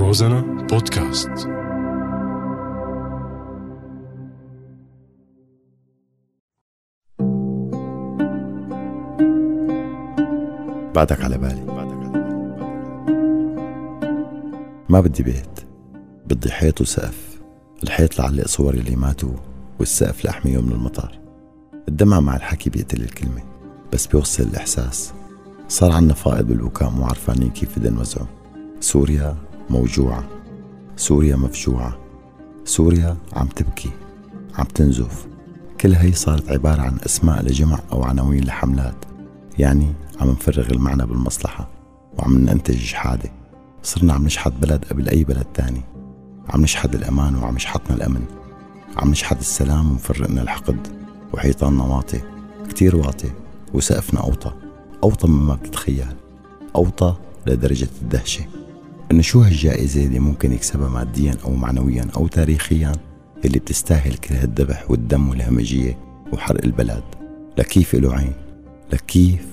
روزانا بودكاست. بعدك على بالي. ما بدي بيت بدي حيط وسقف. الحيط لعلق صور اللي ماتوا والسقف لأحميهم من المطر الدمع مع الحكي بيقتل الكلمة بس بيوصل الإحساس. صار عنا فائض بالبكاء مو عرفانين كيف بدنا نوزعه. سوريا موجوعة. سوريا مفجوعة. سوريا عم تبكي عم تنزف. كل هي صارت عبارة عن أسماء لجمع أو عناوين لحملات. يعني عم نفرغ المعنى بالمصلحة وعم ننتج شحادة صرنا عم نشحت بلد قبل أي بلد تاني. عم نشحت الأمان وعم يشحطنا الأمن. عم نشحت السلام ومفرقنا الحقد وحيطاننا واطي كتير واطي وسقفنا أوطى. أوطى مما بتتخيل. أوطى لدرجة الدهشة. إنه شو هالجائزة اللي ممكن يكسبها ماديا أو معنويا أو تاريخيا اللي بتستاهل كل هالذبح والدم والهمجية وحرق البلد؟ لكيف له عين؟ لكيف؟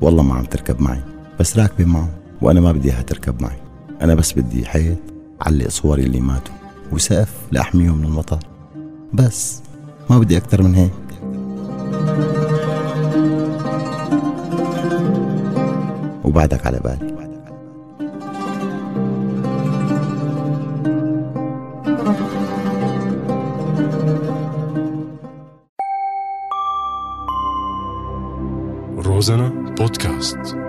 والله ما عم تركب معي بس راكبة معه وأنا ما بدي إياها تركب معي. أنا بس بدي حيط علق صوري اللي ماتوا وسقف لأحميهم من المطر. بس ما بدي أكتر من هيك. وبعدك على بالي. روزانا بودكاست